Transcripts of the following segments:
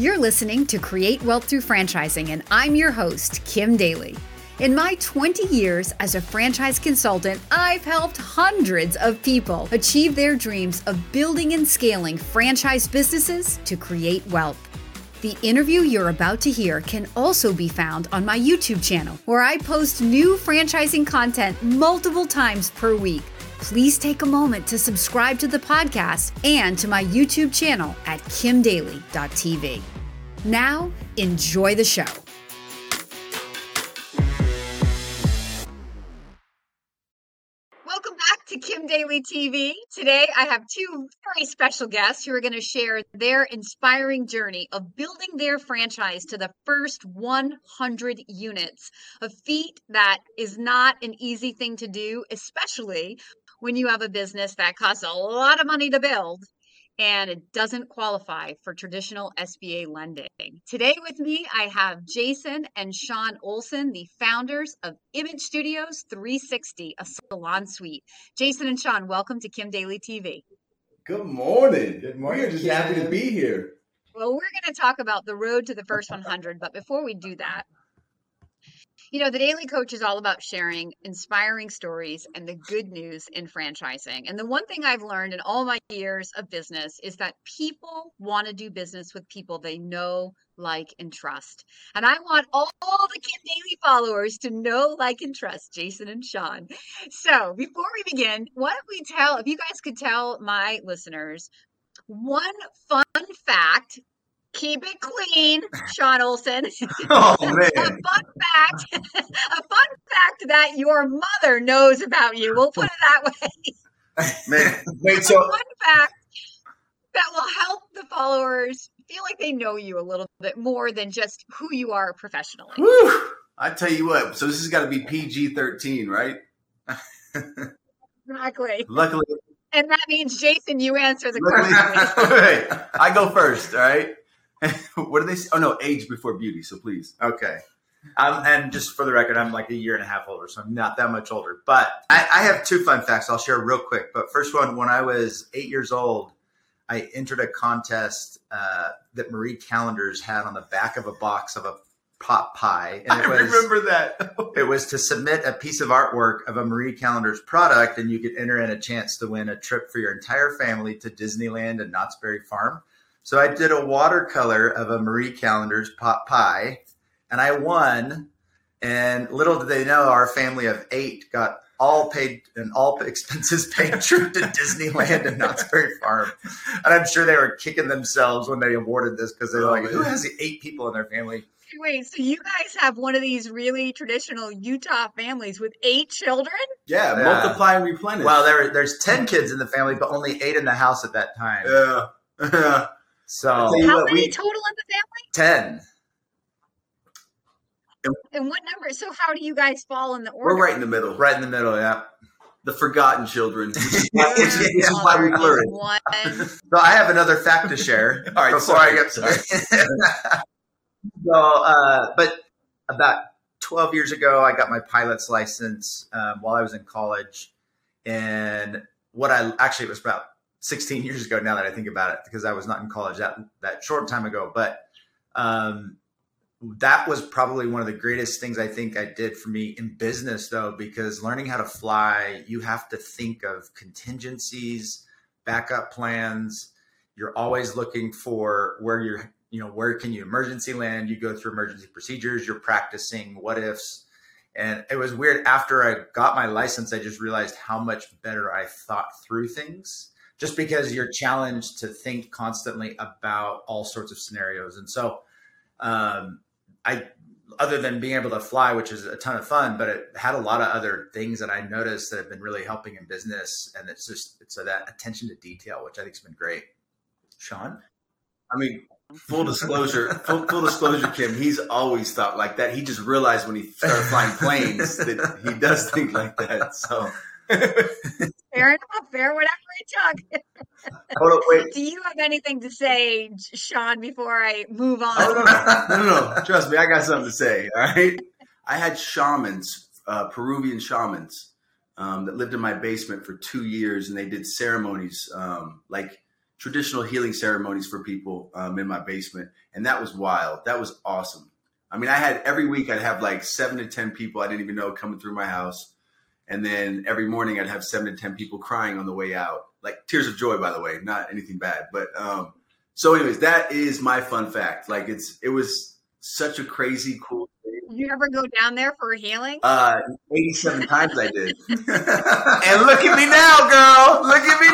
You're listening to Create Wealth Through Franchising, and I'm your host, Kim Daly. In my 20 years as a franchise consultant, I've helped hundreds of people achieve their dreams of building and scaling franchise businesses to create wealth. The interview you're about to hear can also be found on my YouTube channel, where I post new franchising content multiple times per week. Please take a moment to subscribe to the podcast and to my YouTube channel at kimdaly.tv. Now, enjoy the show. Welcome back to Kim Daly TV. Today I have two very special guests who are going to share their inspiring journey of building their franchise to the first 100 units. A feat that is not an easy thing to do, especially when you have a business that costs a lot of money to build and it doesn't qualify for traditional SBA lending. Today with me, I have Jason and Sean Olsen, the founders of Image Studios 360, a salon suite. Jason and Sean, welcome to Kim Daly TV. Good morning. Good morning. We're just happy to be here. Well, we're going to talk about the road to the first 100, but before we do that, you know, the Daly Coach is all about sharing inspiring stories and the good news in franchising. And the one thing I've learned in all my years of business is that people want to do business with people they know, like, and trust. And I want all the Kim Daly followers to know, like, and trust Jason and Sean. So before we begin, why don't we tell, if you guys could tell my listeners one fun fact Keep it clean, Sean Olsen. Oh man. a fun fact, a fun fact that your mother knows about you. We'll put it that way. Man, wait, A so fun fact that will help the followers feel like they know you a little bit more than just who you are professionally. whew, I tell you what, so this has got to be PG 13, right? Exactly. Luckily, And that means Jason, you answer the question. I go first, all right? what do they say? Oh no, age before beauty, so please. Okay. Um, and just for the record, I'm like a year and a half older, so I'm not that much older. But I, I have two fun facts I'll share real quick. But first one, when I was eight years old, I entered a contest uh, that Marie Callender's had on the back of a box of a pot pie, and I was remember that. it was to submit a piece of artwork of a Marie Callender's product, and you could enter in a chance to win a trip for your entire family to Disneyland and Knott's Berry Farm. So I did a watercolor of a Marie Callender's pot pie, and I won. And little did they know, our family of eight got all paid and all expenses paid trip to Disneyland and Knott's Berry Farm. And I'm sure they were kicking themselves when they awarded this because they're Oh, like, who has eight people in their family? Wait, so you guys have one of these really traditional Utah families with eight children? Yeah, Yeah. multiply and replenish. Well, there there's ten kids in the family, but only eight in the house at that time. yeah. Yeah. So How what, many we- total in the family? ten. And what number? So how do you guys fall in the order? We're right in the middle. Right in the middle, yeah. The forgotten children. Which is Your why, which is- which is why we mother is flourish. One. So I have another fact to share All right, before sorry, I get sorry. so, uh, but about 12 years ago, I got my pilot's license um, while I was in college. And what I actually, it was about 16 years ago now that I think about it, because I was not in college that, that short time ago. But um, that was probably one of the greatest things I think I did for me in business, though, because learning how to fly, you have to think of contingencies, backup plans. You're always looking for where you're, you know, where can you emergency land? You go through emergency procedures, you're practicing what ifs. And it was weird. After I got my license, I just realized how much better I thought through things just because you're challenged to think constantly about all sorts of scenarios. And so, um, I, other than being able to fly, which is a ton of fun, but it had a lot of other things that I noticed that have been really helping in business. And it's just, it's a, that attention to detail, which I think has been great. Sean? I mean, full disclosure, full, full disclosure, Kim, he's always thought like that. He just realized when he started flying planes that he does think like that. So Fair enough. Fair, whatever it took. Hold on, wait. Do you have anything to say, Sean, before I move on? Oh, no, no, no, no. Trust me, I got something to say. All right. I had shamans, uh, Peruvian shamans, um, that lived in my basement for two years, and they did ceremonies um, like traditional healing ceremonies for people um, in my basement, and that was wild. That was awesome. I mean, I had every week I'd have like seven to ten people I didn't even know coming through my house, and then every morning I'd have seven to ten people crying on the way out, like tears of joy, by the way, not anything bad. But um, so, anyways, that is my fun fact. Like it's it was such a crazy cool did you ever go down there for healing? Uh, 87 times I did. and look at me now, girl. Look at me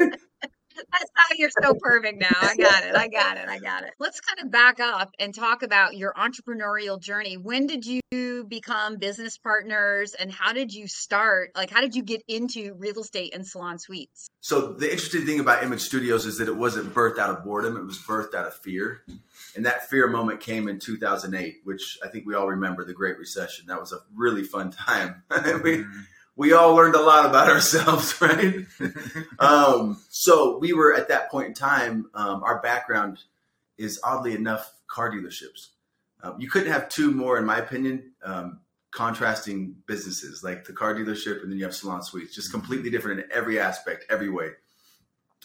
now. That's how you're so perfect now. I got it. I got it. I got it. Let's kind of back up and talk about your entrepreneurial journey. When did you become business partners and how did you start? Like, how did you get into real estate and salon suites? So, the interesting thing about Image Studios is that it wasn't birthed out of boredom, it was birthed out of fear. And that fear moment came in 2008, which I think we all remember the Great Recession. That was a really fun time. we, mm-hmm we all learned a lot about ourselves, right? um, so we were at that point in time. Um, our background is oddly enough car dealerships. Um, you couldn't have two more, in my opinion, um, contrasting businesses like the car dealership and then you have salon suites, just completely different in every aspect, every way.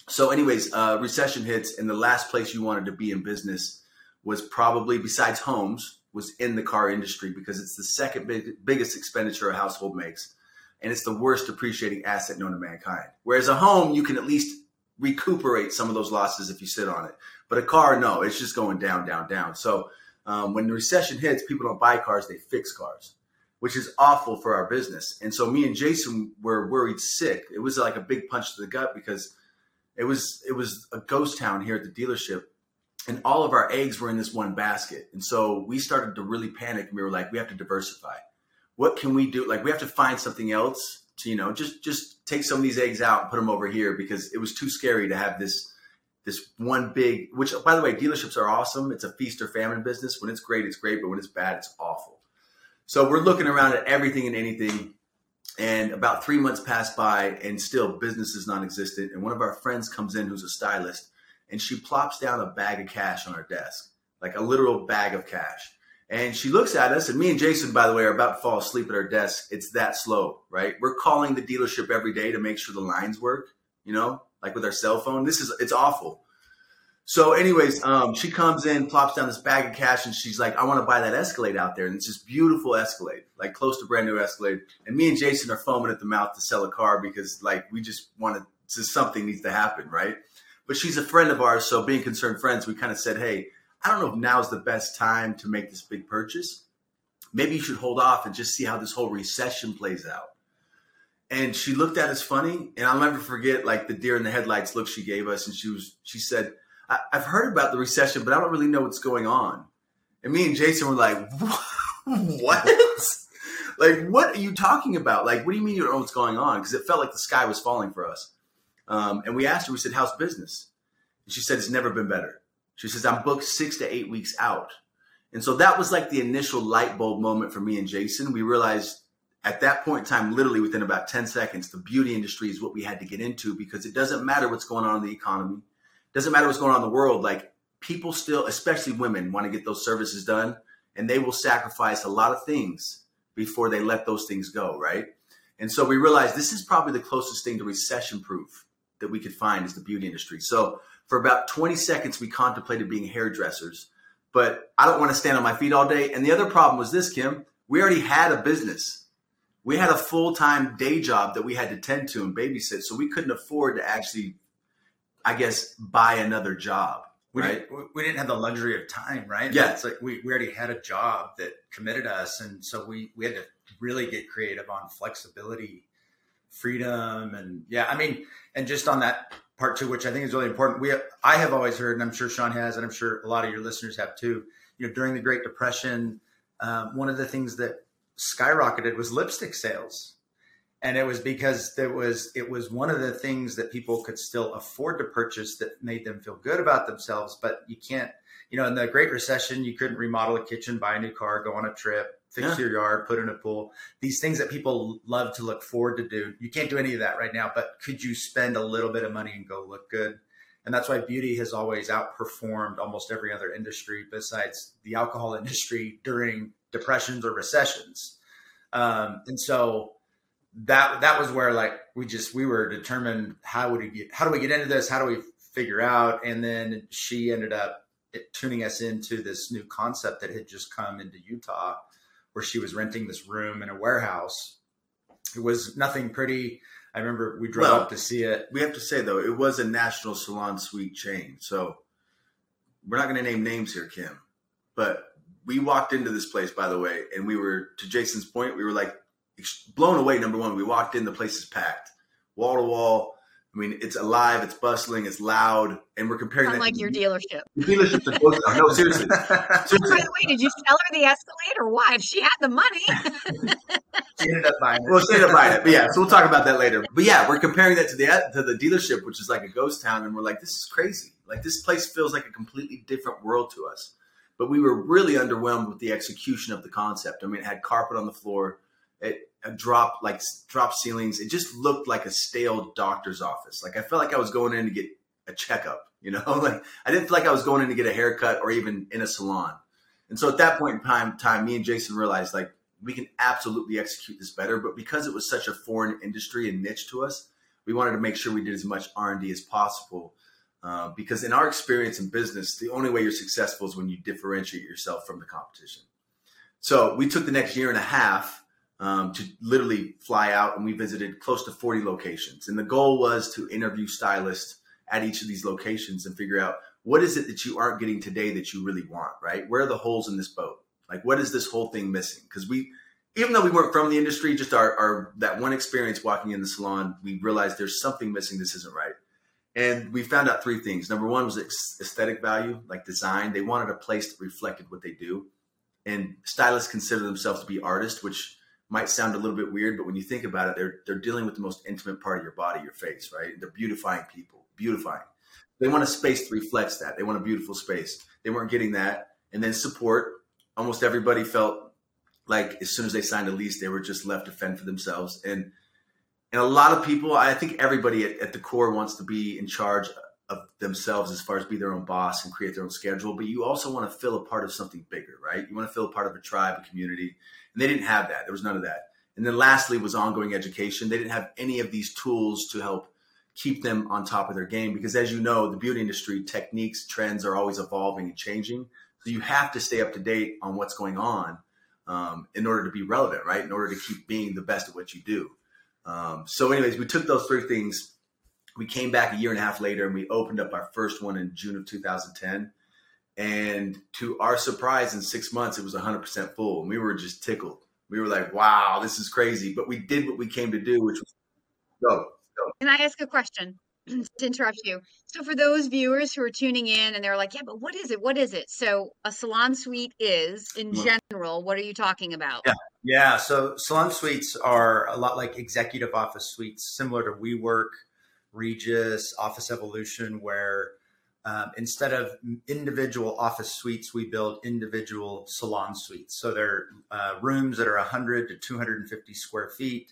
So, anyways, uh, recession hits, and the last place you wanted to be in business was probably, besides homes, was in the car industry because it's the second big, biggest expenditure a household makes and it's the worst depreciating asset known to mankind. Whereas a home, you can at least recuperate some of those losses if you sit on it. But a car, no, it's just going down, down, down. So um, when the recession hits, people don't buy cars, they fix cars, which is awful for our business. And so me and Jason were worried sick. It was like a big punch to the gut because it was it was a ghost town here at the dealership and all of our eggs were in this one basket. And so we started to really panic and we were like, we have to diversify what can we do? Like we have to find something else to, you know, just just take some of these eggs out and put them over here because it was too scary to have this this one big. Which, by the way, dealerships are awesome. It's a feast or famine business. When it's great, it's great, but when it's bad, it's awful. So we're looking around at everything and anything. And about three months pass by, and still business is non-existent. And one of our friends comes in, who's a stylist, and she plops down a bag of cash on our desk, like a literal bag of cash. And she looks at us, and me and Jason, by the way, are about to fall asleep at our desk. It's that slow, right? We're calling the dealership every day to make sure the lines work, you know, like with our cell phone. This is, it's awful. So, anyways, um, she comes in, plops down this bag of cash, and she's like, I want to buy that Escalade out there. And it's this beautiful Escalade, like close to brand new Escalade. And me and Jason are foaming at the mouth to sell a car because, like, we just wanted to, something needs to happen, right? But she's a friend of ours. So, being concerned friends, we kind of said, hey, I don't know if now is the best time to make this big purchase. Maybe you should hold off and just see how this whole recession plays out. And she looked at us funny, and I'll never forget like the deer in the headlights look she gave us. And she was, she said, I- have heard about the recession, but I don't really know what's going on. And me and Jason were like, what? like, what are you talking about? Like, what do you mean you don't know what's going on? Because it felt like the sky was falling for us. Um, and we asked her, we said, how's business? And she said, it's never been better. She says, I'm booked six to eight weeks out. And so that was like the initial light bulb moment for me and Jason. We realized at that point in time, literally within about 10 seconds, the beauty industry is what we had to get into because it doesn't matter what's going on in the economy. Doesn't matter what's going on in the world. Like people still, especially women, want to get those services done and they will sacrifice a lot of things before they let those things go. Right. And so we realized this is probably the closest thing to recession proof that we could find is the beauty industry. So for about 20 seconds, we contemplated being hairdressers, but I don't want to stand on my feet all day. And the other problem was this, Kim, we already had a business. We had a full time day job that we had to tend to and babysit. So we couldn't afford to actually, I guess, buy another job. We, right? didn't, we didn't have the luxury of time, right? Yeah. It's like we, we already had a job that committed us. And so we, we had to really get creative on flexibility, freedom. And yeah, I mean, and just on that part two, which I think is really important. We, have, I have always heard, and I'm sure Sean has, and I'm sure a lot of your listeners have too. You know, during the Great Depression, um, one of the things that skyrocketed was lipstick sales, and it was because there was it was one of the things that people could still afford to purchase that made them feel good about themselves. But you can't, you know, in the Great Recession, you couldn't remodel a kitchen, buy a new car, go on a trip fix yeah. your yard, put in a pool. These things that people love to look forward to do. You can't do any of that right now, but could you spend a little bit of money and go look good? And that's why beauty has always outperformed almost every other industry besides the alcohol industry during depressions or recessions. Um, and so that that was where like we just we were determined how would we get how do we get into this how do we figure out and then she ended up tuning us into this new concept that had just come into utah where she was renting this room in a warehouse it was nothing pretty i remember we drove Well, up to see it We have to say though, it was a national salon suite chain. So we're not going to name names here, Kim. But we walked into this place, by the way, and we were to Jason's point. We were like blown away. Number one, we walked in, the place is packed, wall to wall. I mean, it's alive, it's bustling, it's loud, and we're comparing that Unlike to your dealership. the dealership's a ghost. No, seriously, By the way, did you sell her the Escalade what? If she had the money. she ended up buying it Well, she ended up buying it, but yeah, so we'll talk about that later. But yeah, we're comparing that to the to the dealership, which is like a ghost town, and we're like, this is crazy. Like this place feels like a completely different world to us. But we were really underwhelmed with the execution of the concept. I mean, it had carpet on the floor, it, a drop like drop ceilings. It just looked like a stale doctor's office. Like I felt like I was going in to get a checkup. You know, like I didn't feel like I was going in to get a haircut or even in a salon. And so at that point in time, time me and Jason realized like we can absolutely execute this better. But because it was such a foreign industry and niche to us, we wanted to make sure we did as much R and D as possible. Uh, because in our experience in business, the only way you're successful is when you differentiate yourself from the competition. So we took the next year and a half um, to literally fly out, and we visited close to 40 locations. And the goal was to interview stylists at each of these locations and figure out what is it that you aren't getting today that you really want, right? Where are the holes in this boat? Like, what is this whole thing missing? Because we, even though we weren't from the industry, just our, our that one experience walking in the salon, we realized there's something missing. This isn't right. And we found out three things. Number one was aesthetic value, like design. They wanted a place that reflected what they do. And stylists consider themselves to be artists, which might sound a little bit weird, but when you think about it, they're they're dealing with the most intimate part of your body, your face, right? They're beautifying people, beautifying. They want a space that reflects that. They want a beautiful space. They weren't getting that. And then support. Almost everybody felt like as soon as they signed a lease, they were just left to fend for themselves. And and a lot of people, I think everybody at, at the core wants to be in charge of themselves as far as be their own boss and create their own schedule. But you also want to feel a part of something bigger, right? You want to feel a part of a tribe, a community. And they didn't have that. There was none of that. And then lastly was ongoing education. They didn't have any of these tools to help keep them on top of their game because as you know, the beauty industry techniques, trends are always evolving and changing. So you have to stay up to date on what's going on um, in order to be relevant, right? In order to keep being the best at what you do. Um, so, anyways, we took those three things. We came back a year and a half later and we opened up our first one in June of 2010. And to our surprise, in six months, it was 100% full. And we were just tickled. We were like, wow, this is crazy. But we did what we came to do, which was go. Can I ask a question? to interrupt you. So for those viewers who are tuning in and they're like, yeah, but what is it? What is it? So a salon suite is in mm-hmm. general, what are you talking about? Yeah. Yeah, so salon suites are a lot like executive office suites, similar to WeWork, Regus, Office Evolution, where um, instead of individual office suites, we build individual salon suites. So they're uh, rooms that are 100 to 250 square feet.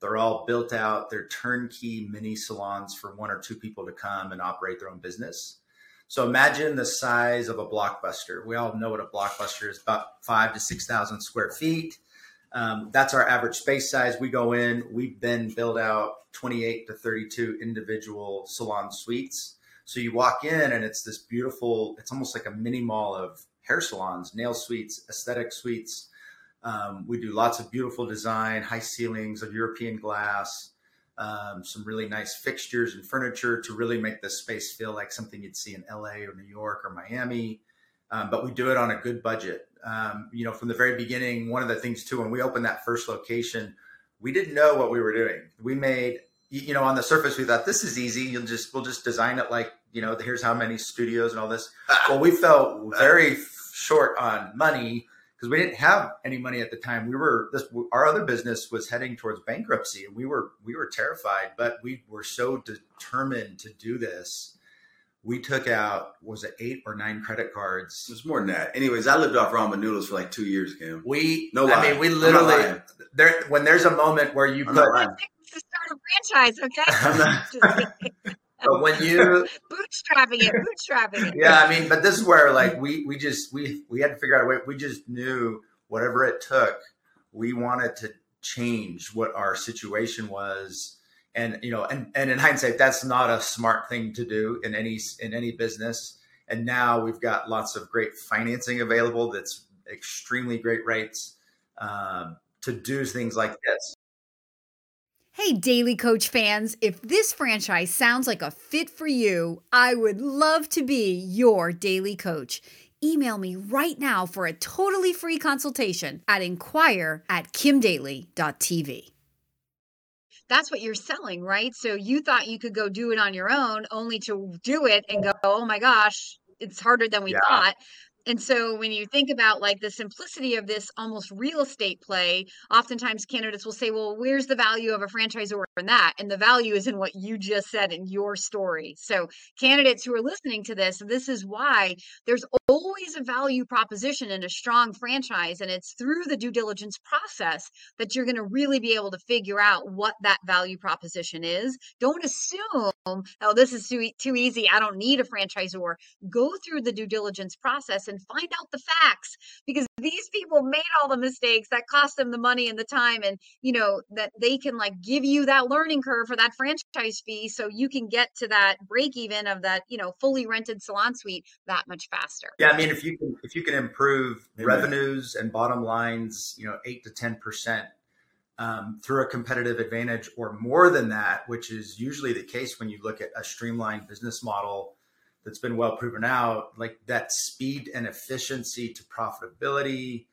They're all built out. They're turnkey mini salons for one or two people to come and operate their own business. So imagine the size of a blockbuster. We all know what a blockbuster is about five to 6,000 square feet. Um, that's our average space size. We go in, we then build out 28 to 32 individual salon suites. So you walk in and it's this beautiful, it's almost like a mini mall of hair salons, nail suites, aesthetic suites. Um, we do lots of beautiful design, high ceilings of European glass, um, some really nice fixtures and furniture to really make this space feel like something you'd see in LA or New York or Miami. Um, but we do it on a good budget. Um, you know, from the very beginning, one of the things too, when we opened that first location, we didn't know what we were doing. We made, you know, on the surface, we thought this is easy. You'll just, we'll just design it like, you know, here's how many studios and all this. Well, we felt very short on money because we didn't have any money at the time. We were this our other business was heading towards bankruptcy, and we were we were terrified, but we were so determined to do this. We took out was it eight or nine credit cards? It was more than that. Anyways, I lived off ramen noodles for like two years, Kim. We No lie. I mean we literally there when there's a moment where you I'm put not. To start a franchise, okay? I'm not- but when you bootstrapping it, bootstrapping it. yeah, I mean, but this is where like we we just we we had to figure out a way. We just knew whatever it took, we wanted to change what our situation was and you know and, and in hindsight that's not a smart thing to do in any in any business. And now we've got lots of great financing available that's extremely great rates um, to do things like this. Hey, Daly Coach fans, if this franchise sounds like a fit for you, I would love to be your daily coach. Email me right now for a totally free consultation at inquire at kimdaly.tv that's what you're selling, right? So you thought you could go do it on your own, only to do it and go, oh my gosh, it's harder than we yeah. thought. And so when you think about like the simplicity of this almost real estate play, oftentimes candidates will say, well, where's the value of a franchisor in that? And the value is in what you just said in your story. So candidates who are listening to this, this is why there's always a value proposition in a strong franchise. And it's through the due diligence process that you're going to really be able to figure out what that value proposition is. Don't assume, oh, this is too, too easy. I don't need a franchisor. Go through the due diligence process and and find out the facts because these people made all the mistakes that cost them the money and the time and you know that they can like give you that learning curve for that franchise fee so you can get to that break even of that you know fully rented salon suite that much faster yeah i mean if you can if you can improve Amen. revenues and bottom lines you know 8 to 10 percent um, through a competitive advantage or more than that, which is usually the case when you look at a streamlined business model that's been well proven out, like that speed and efficiency to profitability,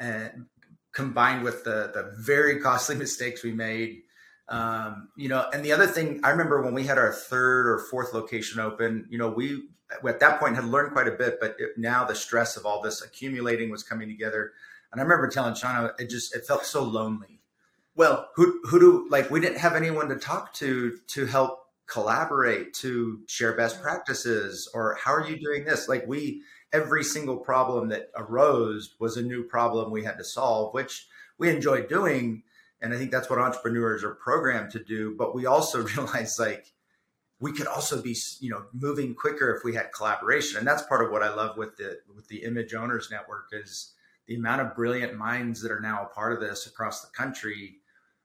and combined with the the very costly mistakes we made. Um, you know, and the other thing I remember when we had our third or fourth location open, you know, we at that point had learned quite a bit, but it, now the stress of all this accumulating was coming together. And I remember telling Shauna, it just it felt so lonely. Well, who who do like we didn't have anyone to talk to to help collaborate to share best practices or how are you mm-hmm. doing this? Like we every single problem that arose was a new problem we had to solve which we enjoyed doing and i think that's what entrepreneurs are programmed to do but we also realized like we could also be you know moving quicker if we had collaboration and that's part of what i love with the with the image owners network is the amount of brilliant minds that are now a part of this across the country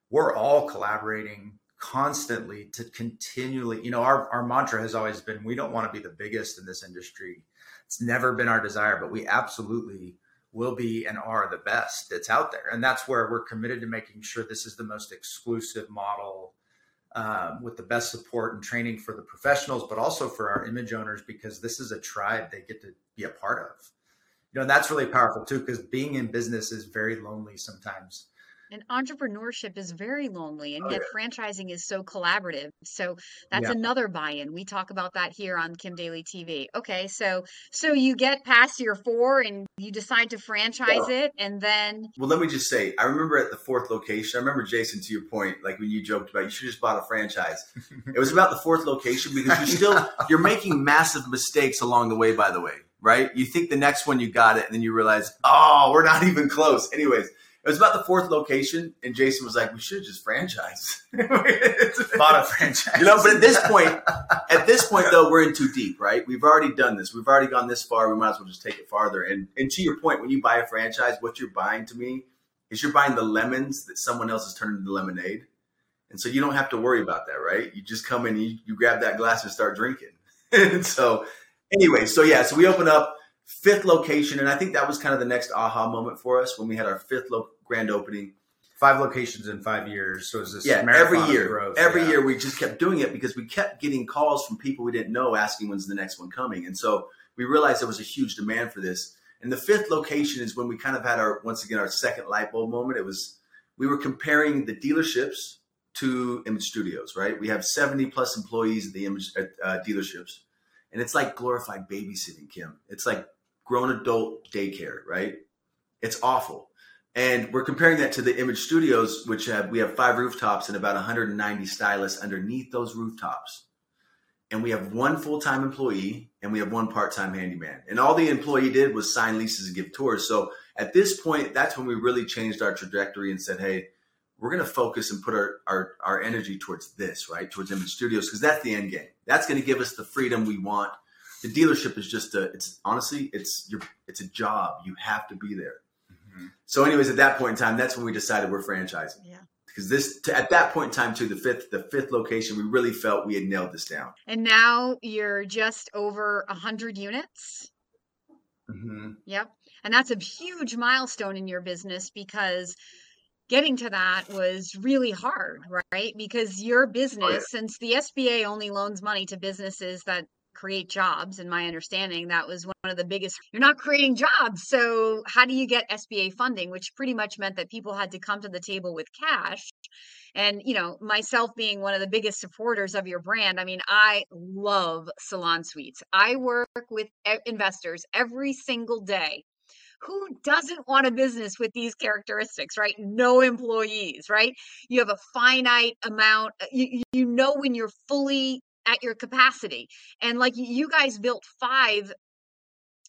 we're all collaborating constantly to continually, you know, our, our mantra has always been we don't want to be the biggest in this industry. It's never been our desire, but we absolutely will be and are the best that's out there. And that's where we're committed to making sure this is the most exclusive model um, with the best support and training for the professionals, but also for our image owners, because this is a tribe they get to be a part of. You know, and that's really powerful too, because being in business is very lonely sometimes. And entrepreneurship is very lonely, and oh, yet yeah. franchising is so collaborative. So that's yeah. another buy-in. We talk about that here on Kim Daly TV. Okay, so so you get past your four, and you decide to franchise well, it, and then. Well, let me just say, I remember at the fourth location. I remember Jason, to your point, like when you joked about you should just bought a franchise. it was about the fourth location because you're still you're making massive mistakes along the way. By the way, right? You think the next one you got it, and then you realize, oh, we're not even close. Anyways it was about the fourth location, and Jason was like, "We should just franchise." Bought a franchise, you know. But at this point, at this point though, we're in too deep, right? We've already done this. We've already gone this far. We might as well just take it farther. And and to your point, when you buy a franchise, what you're buying to me is you're buying the lemons that someone else has turned into lemonade, and so you don't have to worry about that, right? You just come in, you, you grab that glass and start drinking. and so, anyway, so yeah, so we open up fifth location, and I think that was kind of the next aha moment for us when we had our fifth lo- grand opening. Five locations in five years. So it was this yeah, every year, growth, every yeah. year we just kept doing it because we kept getting calls from people we didn't know asking when's the next one coming, and so we realized there was a huge demand for this. And the fifth location is when we kind of had our once again our second light bulb moment. It was we were comparing the dealerships to image studios, right? We have 70 plus employees at the image uh, dealerships. And it's like glorified babysitting, Kim. It's like grown adult daycare, right? It's awful. And we're comparing that to the image studios, which have we have five rooftops and about 190 stylists underneath those rooftops. And we have one full-time employee and we have one part-time handyman. And all the employee did was sign leases and give tours. So at this point, that's when we really changed our trajectory and said, hey, we're going to focus and put our, our, our energy towards this, right? Towards image studios, because that's the end game. That's going to give us the freedom we want the dealership is just a it's honestly it's your it's a job you have to be there Mm-hmm. So, anyways, at that point in time, that's when we decided we're franchising. Yeah. Because this, at that point in time, too, the fifth, the fifth location, we really felt we had nailed this down. And now you're just over a hundred units. Mm-hmm. Yep. And that's a huge milestone in your business because getting to that was really hard, right? Because your business, oh, yeah. since the SBA only loans money to businesses that create jobs, in my understanding, that was one of the biggest. You're not creating jobs. So, how do you get SBA funding? Which pretty much meant that people had to come to the table with cash. And, you know, myself being one of the biggest supporters of your brand, I mean, I love Salon Suites. I work with investors every single day who doesn't want a business with these characteristics, right? No employees, right? You have a finite amount, uh, you, you know when you're fully at your capacity. And like you guys built five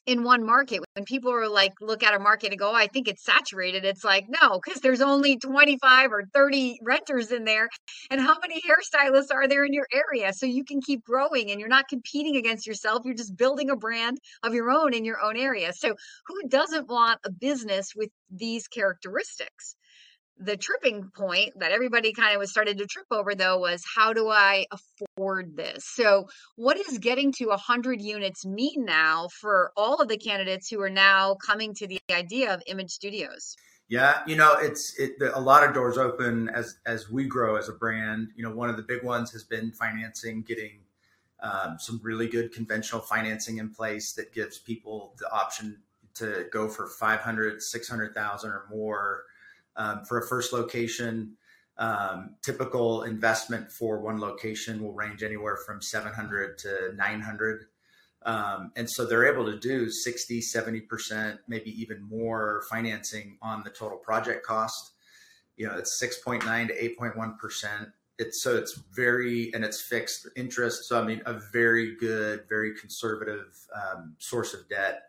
in one market when people are like look at a market and go oh, i think it's saturated it's like no because there's only 25 or 30 renters in there and how many hairstylists are there in your area so you can keep growing and you're not competing against yourself you're just building a brand of your own in your own area so who doesn't want a business with these characteristics the tripping point that everybody kind of was started to trip over though was how do I afford this? So what does getting to 100 units mean now for all of the candidates who are now coming to the idea of image studios? Yeah, you know, it's it, a lot of doors open as as we grow as a brand. You know, one of the big ones has been financing, getting um, some really good conventional financing in place that gives people the option to go for 500, 600,000 or more um, for a first location. Um, typical investment for one location will range anywhere from 700 to 900. Um, and so they're able to do 60, 70%, maybe even more financing on the total project cost. You know, it's 6.9 to 8.1%. It's so it's very, and it's fixed interest. So, I mean, a very good, very conservative um, source of debt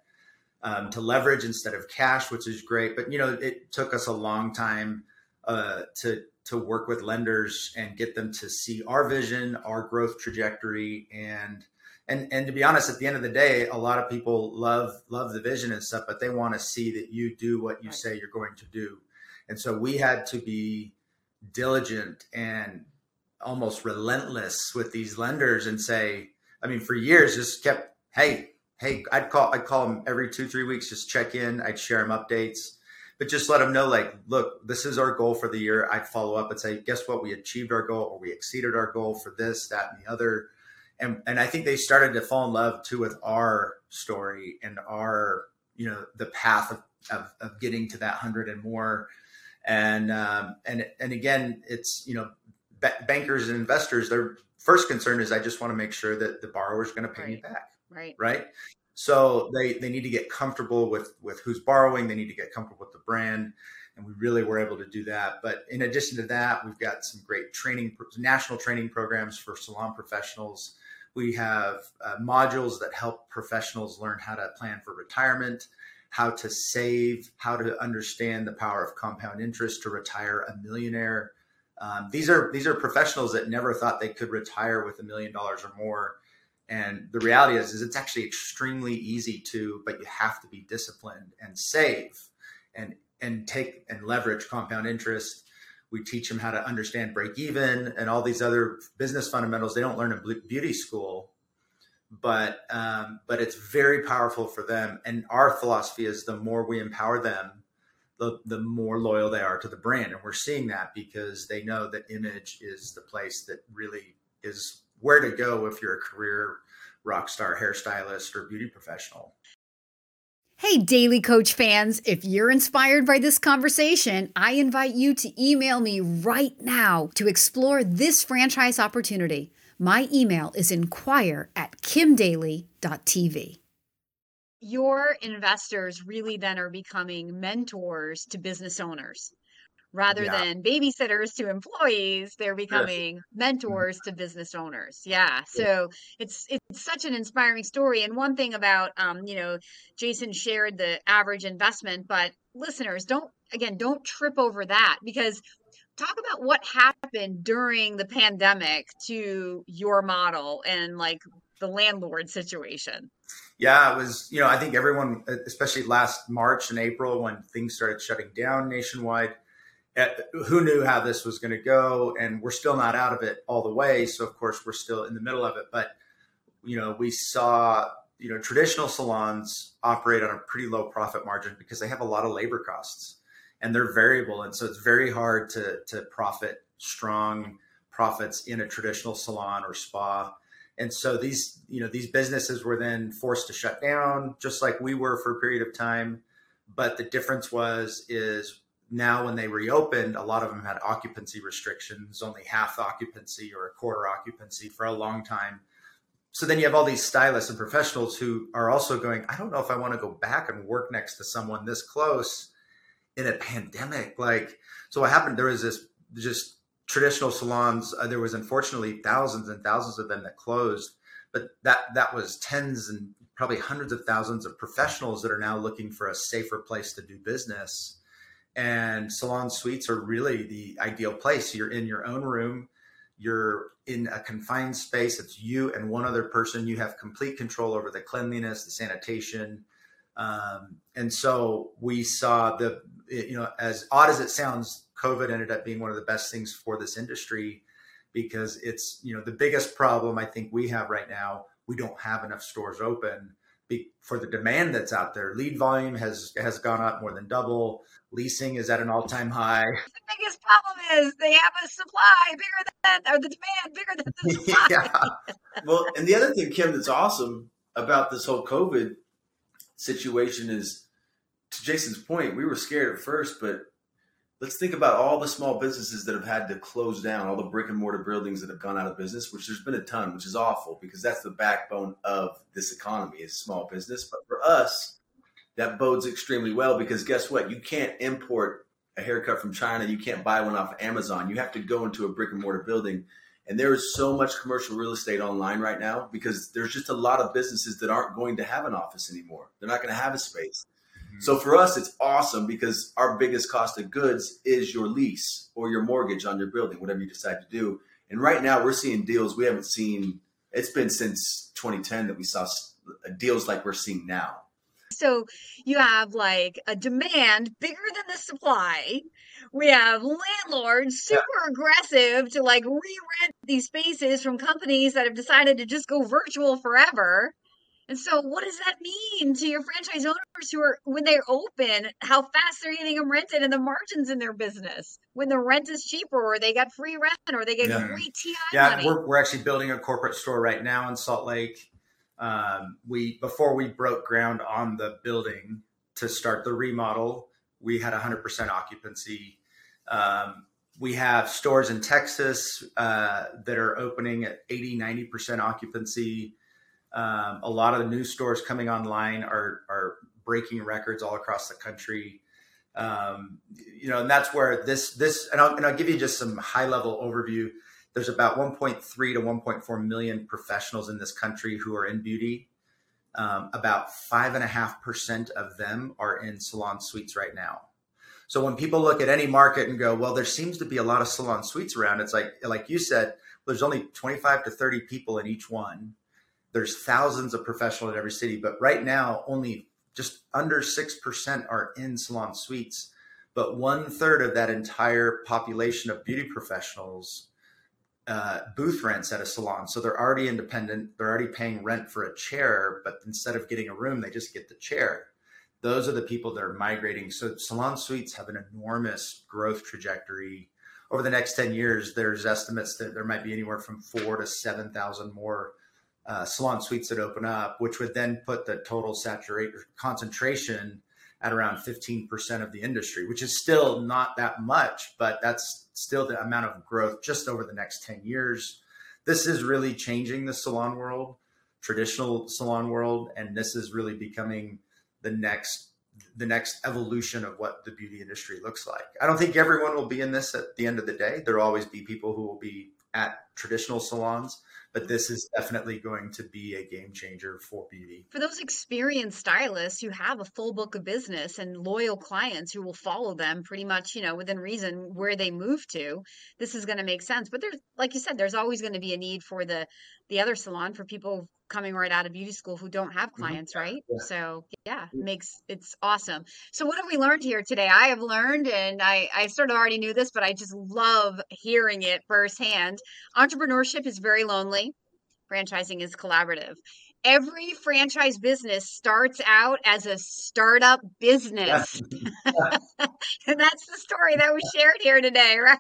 um, to leverage instead of cash, which is great. But you know, it took us a long time uh, to to work with lenders and get them to see our vision, our growth trajectory, and and and to be honest, at the end of the day, a lot of people love love the vision and stuff, but they want to see that you do what you say you're going to do. And so we had to be diligent and almost relentless with these lenders and say, I mean, for years, just kept, hey, hey, I'd call I'd call them every two three weeks, just check in. I'd share them updates, but just let them know like, look, this is our goal for the year. I'd follow up and say, guess what? We achieved our goal, or we exceeded our goal for this, that, and the other. And and I think they started to fall in love too with our story and our you know the path of of, of getting to that hundred and more. And um, and and again, it's you know bankers and investors. Their first concern is I just want to make sure that the borrower is going to pay right. me back Right. Right. So they they need to get comfortable with with who's borrowing. They need to get comfortable with the brand, and we really were able to do that. But in addition to that, we've got some great training, national training programs for salon professionals. We have uh, modules that help professionals learn how to plan for retirement, how to save, how to understand the power of compound interest to retire a millionaire. Um, these are these are professionals that never thought they could retire with a million dollars or more and the reality is, is it's actually extremely easy to, but you have to be disciplined and save and and take and leverage compound interest. We teach them how to understand break even and all these other business fundamentals they don't learn in beauty school, but um, but it's very powerful for them. And our philosophy is the more we empower them, the the more loyal they are to the brand, and we're seeing that because they know that image is the place that really is where to go if you're a career rock star hairstylist or beauty professional. Hey, Daly Coach fans, if you're inspired by this conversation, I invite you to email me right now to explore this franchise opportunity. My email is inquire at kimdaly.tv. Your investors really then are becoming mentors to business owners rather yeah. than babysitters to employees they're becoming. Mm-hmm. mentors to business owners yeah so it's it's such an inspiring story and one thing about um you know jason shared the average investment but listeners don't again don't trip over that because talk about what happened during the pandemic to your model and like the landlord situation. Yeah, it was, you know, I think everyone, especially last March and April when things started shutting down nationwide, eh, who knew how this was going to go? And we're still not out of it all the way. So, of course, we're still in the middle of it. But, you know, we saw, you know, traditional salons operate on a pretty low profit margin because they have a lot of labor costs and they're variable. And so it's very hard to, to profit strong profits in a traditional salon or spa and so these you know these businesses were then forced to shut down just like we were for a period of time but the difference was is now when they reopened a lot of them had occupancy restrictions only half occupancy or a quarter occupancy for a long time so then you have all these stylists and professionals who are also going i don't know if i want to go back and work next to someone this close in a pandemic like so what happened there was this just traditional salons, uh, there was unfortunately thousands and thousands of them that closed, but that that was tens and probably hundreds of thousands of professionals that are now looking for a safer place to do business. And salon suites are really the ideal place. You're in your own room, you're in a confined space. It's you and one other person. You have complete control over the cleanliness, the sanitation. Um, and so we saw the, you know, as odd as it sounds, COVID ended up being one of the best things for this industry because it's you know the biggest problem I think we have right now. We don't have enough stores open for the demand that's out there. Lead volume has has gone up more than double. Leasing is at an all time high. The biggest problem is they have a supply bigger than or the demand bigger than the supply. yeah. Well, and the other thing, Kim, that's awesome about this whole COVID situation is, to Jason's point, we were scared at first, but let's think about all the small businesses that have had to close down, all the brick and mortar buildings that have gone out of business, which there's been a ton, which is awful because that's the backbone of this economy is small business. But for us, that bodes extremely well because guess what? You can't import a haircut from China. You can't buy one off of Amazon. You have to go into a brick and mortar building. And there is so much commercial real estate online right now because there's just a lot of businesses that aren't going to have an office anymore. They're not going to have a space. So for us, it's awesome because our biggest cost of goods is your lease or your mortgage on your building, whatever you decide to do. And right now, we're seeing deals we haven't seen. It's been since 2010 that we saw uh, deals like we're seeing now. So you have like a demand bigger than the supply. We have landlords super yeah. aggressive to like re-rent these spaces from companies that have decided to just go virtual forever. And so, what does that mean to your franchise owners who are, when they're open, how fast they're getting them rented and the margins in their business? When the rent is cheaper, or they got free rent, or they get yeah. free TI yeah, money. We're, we're actually building a corporate store right now in Salt Lake. Um, we before we broke ground on the building to start the remodel, we had 100% occupancy. Um, we have stores in Texas uh, that are opening at 80, 90% occupancy. Um, a lot of the new stores coming online are are breaking records all across the country. Um, you know, and that's where this this and I'll, and I'll give you just some high level overview. There's about 1.3 to 1.4 million professionals in this country who are in beauty. Um, about five and a half percent of them are in salon suites right now. So when people look at any market and go, well, there seems to be a lot of salon suites around, it's like like you said, there's only 25 to 30 people in each one there's thousands of professionals in every city, but right now only just under 6% are in salon suites. But one third of that entire population of beauty professionals uh, booth rents at a salon. So they're already independent. They're already paying rent for a chair, but instead of getting a room, they just get the chair. Those are the people that are migrating. So salon suites have an enormous growth trajectory. Over the next 10 years, there's estimates that there might be anywhere from four to 7,000 more uh, salon suites that open up, which would then put the total saturate concentration at around 15% of the industry, which is still not that much, but that's still the amount of growth just over the next 10 years. This is really changing the salon world, traditional salon world, and this is really becoming the next the next evolution of what the beauty industry looks like. I don't think everyone will be in this at the end of the day. There'll always be people who will be at traditional salons, but this is definitely going to be a game changer for beauty. For those experienced stylists who have a full book of business and loyal clients who will follow them pretty much, you know, within reason where they move to, this is going to make sense. But there's, like you said, there's always going to be a need for the the other salon for people coming right out of beauty school who don't have mm-hmm. clients, mm-hmm. right? Yeah. So yeah, it makes it's awesome. So what have we learned here today? I have learned, and I I sort of already knew this, but I just love hearing it firsthand. Entrepreneurship is very lonely. Franchising is collaborative. Every franchise business starts out as a startup business. and that's the story that was shared here today, right?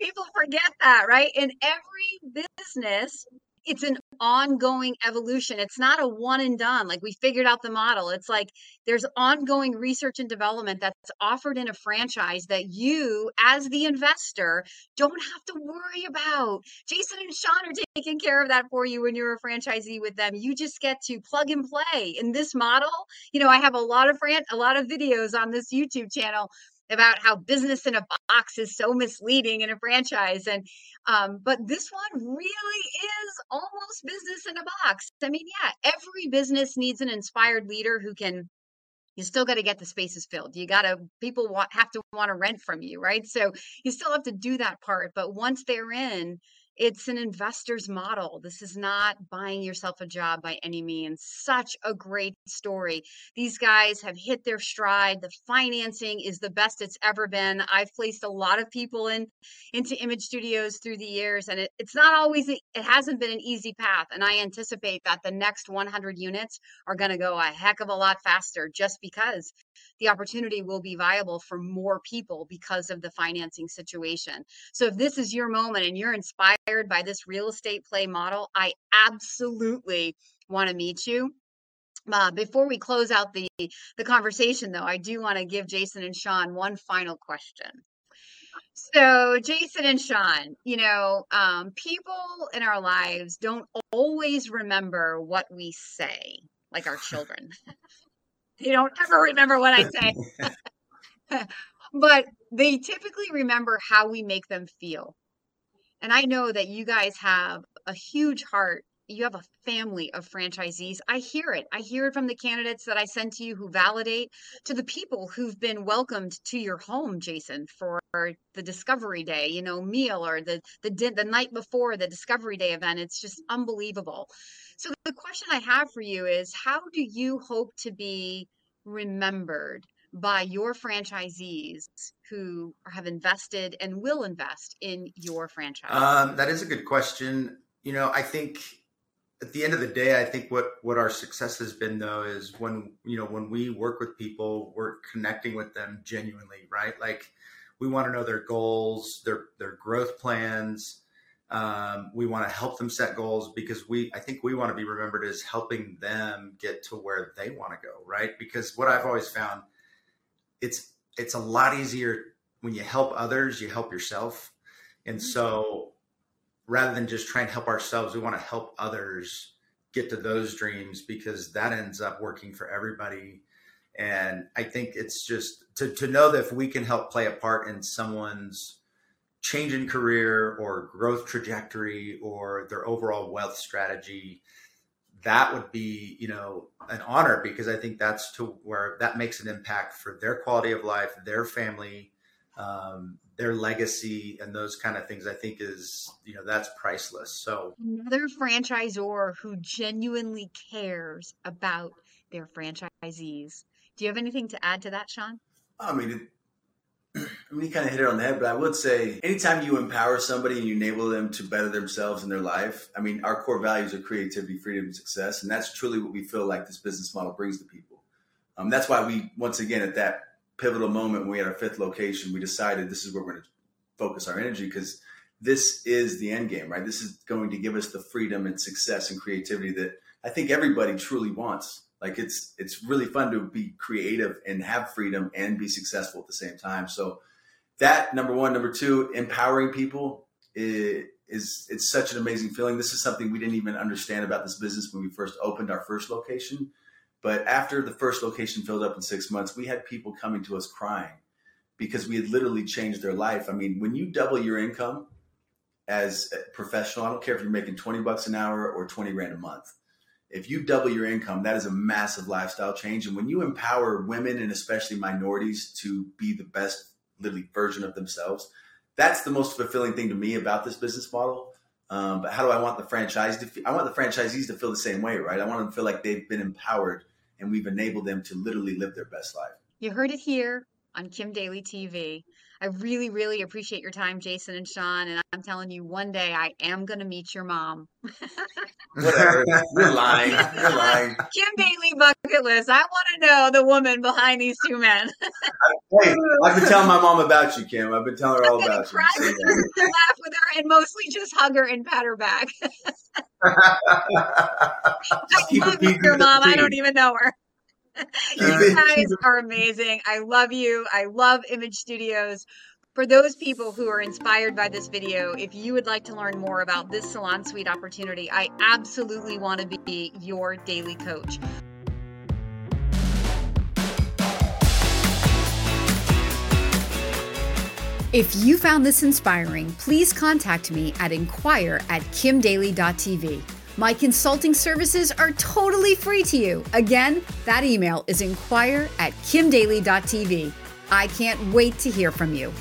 People forget that, right? In every business, it's an ongoing evolution. It's not a one and done. Like we figured out the model. It's like there's ongoing research and development that's offered in a franchise that you, as the investor, don't have to worry about. Jason and Sean are taking care of that for you when you're a franchisee with them. You just get to plug and play. In this model, you know, I have a lot of fran- a lot of videos on this YouTube channel about how business in a box is so misleading in a franchise and um, but this one really is almost business in a box. I mean yeah every business needs an inspired leader who can you still got to get the spaces filled. You got to people want have to want to rent from you right? So you still have to do that part but once they're in it's an investor's model. This is not buying yourself a job by any means. Such a great story. These guys have hit their stride. The financing is the best it's ever been. I've placed a lot of people in into image studios through the years, and it, it's not always it hasn't been an easy path. And I anticipate that the next 100 units are going to go a heck of a lot faster just because the opportunity will be viable for more people because of the financing situation. So if this is your moment and you're inspired by this real estate play model, I absolutely want to meet you. Uh, before we close out the the conversation, though, I do want to give Jason and Sean one final question. So, Jason and Sean, you know, um, people in our lives don't always remember what we say, like our children. They don't ever remember what I say. but they typically remember how we make them feel. And I know that you guys have a huge heart. You have a family of franchisees. I hear it. I hear it from the candidates that I send to you who validate to the people who've been welcomed to your home, Jason, for the discovery day, you know, meal or the the the night before the discovery day event. It's just unbelievable. So the question I have for you is how do you hope to be remembered by your franchisees who have invested and will invest in your franchise? Um, that is a good question. You know, I think at the end of the day, I think what what our success has been though is when you know when we work with people, we're connecting with them genuinely, right? Like we want to know their goals, their their growth plans, um, we want to help them set goals because we, I think we want to be remembered as helping them get to where they want to go, right? Because what I've always found, it's it's a lot easier when you help others, you help yourself, and mm-hmm. so rather than just trying to help ourselves, we want to help others get to those dreams because that ends up working for everybody. And I think it's just to, to know that if we can help play a part in someone's change in career or growth trajectory or their overall wealth strategy that would be you know an honor because i think that's to where that makes an impact for their quality of life their family um, their legacy and those kind of things i think is you know that's priceless. So another franchisor who genuinely cares about their franchisees. Do you have anything to add to that sean? I mean I mean, you kind of hit it on the head, but I would say anytime you empower somebody and you enable them to better themselves in their life, I mean, our core values are creativity, freedom, and success. And that's truly what we feel like this business model brings to people. Um, that's why we, once again, at that pivotal moment when we had our fifth location, we decided this is where we're going to focus our energy because this is the end game, right? This is going to give us the freedom and success and creativity that I think everybody truly wants. Like it's it's really fun to be creative and have freedom and be successful at the same time. So that number one, number two, empowering people is, is it's such an amazing feeling. This is something we didn't even understand about this business when we first opened our first location. But after the first location filled up in six months, we had people coming to us crying because we had literally changed their life. I mean, when you double your income as a professional, I don't care if you're making 20 bucks an hour or 20 grand a month. If you double your income, that is a massive lifestyle change. And when you empower women and especially minorities to be the best literally version of themselves, that's the most fulfilling thing to me about this business model. Um, but how do I want the franchise to? I want the franchisees to feel the same way, right? I want them to feel like they've been empowered and we've enabled them to literally live their best life. You heard it here on Kim Daly TV. I really, really appreciate your time, Jason and Sean. And I'm telling you, one day I am going to meet your mom. Whatever. You're lying. You're lying. Kim Daly bucket list. I want to know the woman behind these two men. hey, I've been telling my mom about you, Kim. I've been telling her all I'm about cry you. with her, laugh with her, and mostly just hug her and pat her back. I keep love you, your mom. I don't even know her. You guys are amazing. I love you. I love Image Studios. For those people who are inspired by this video, if you would like to learn more about this Salon Suite opportunity, I absolutely want to be your Daly Coach. If you found this inspiring, please contact me at inquire at kimdaly.tv. My consulting services are totally free to you. Again, that email is inquire at kimdaly.tv. I can't wait to hear from you.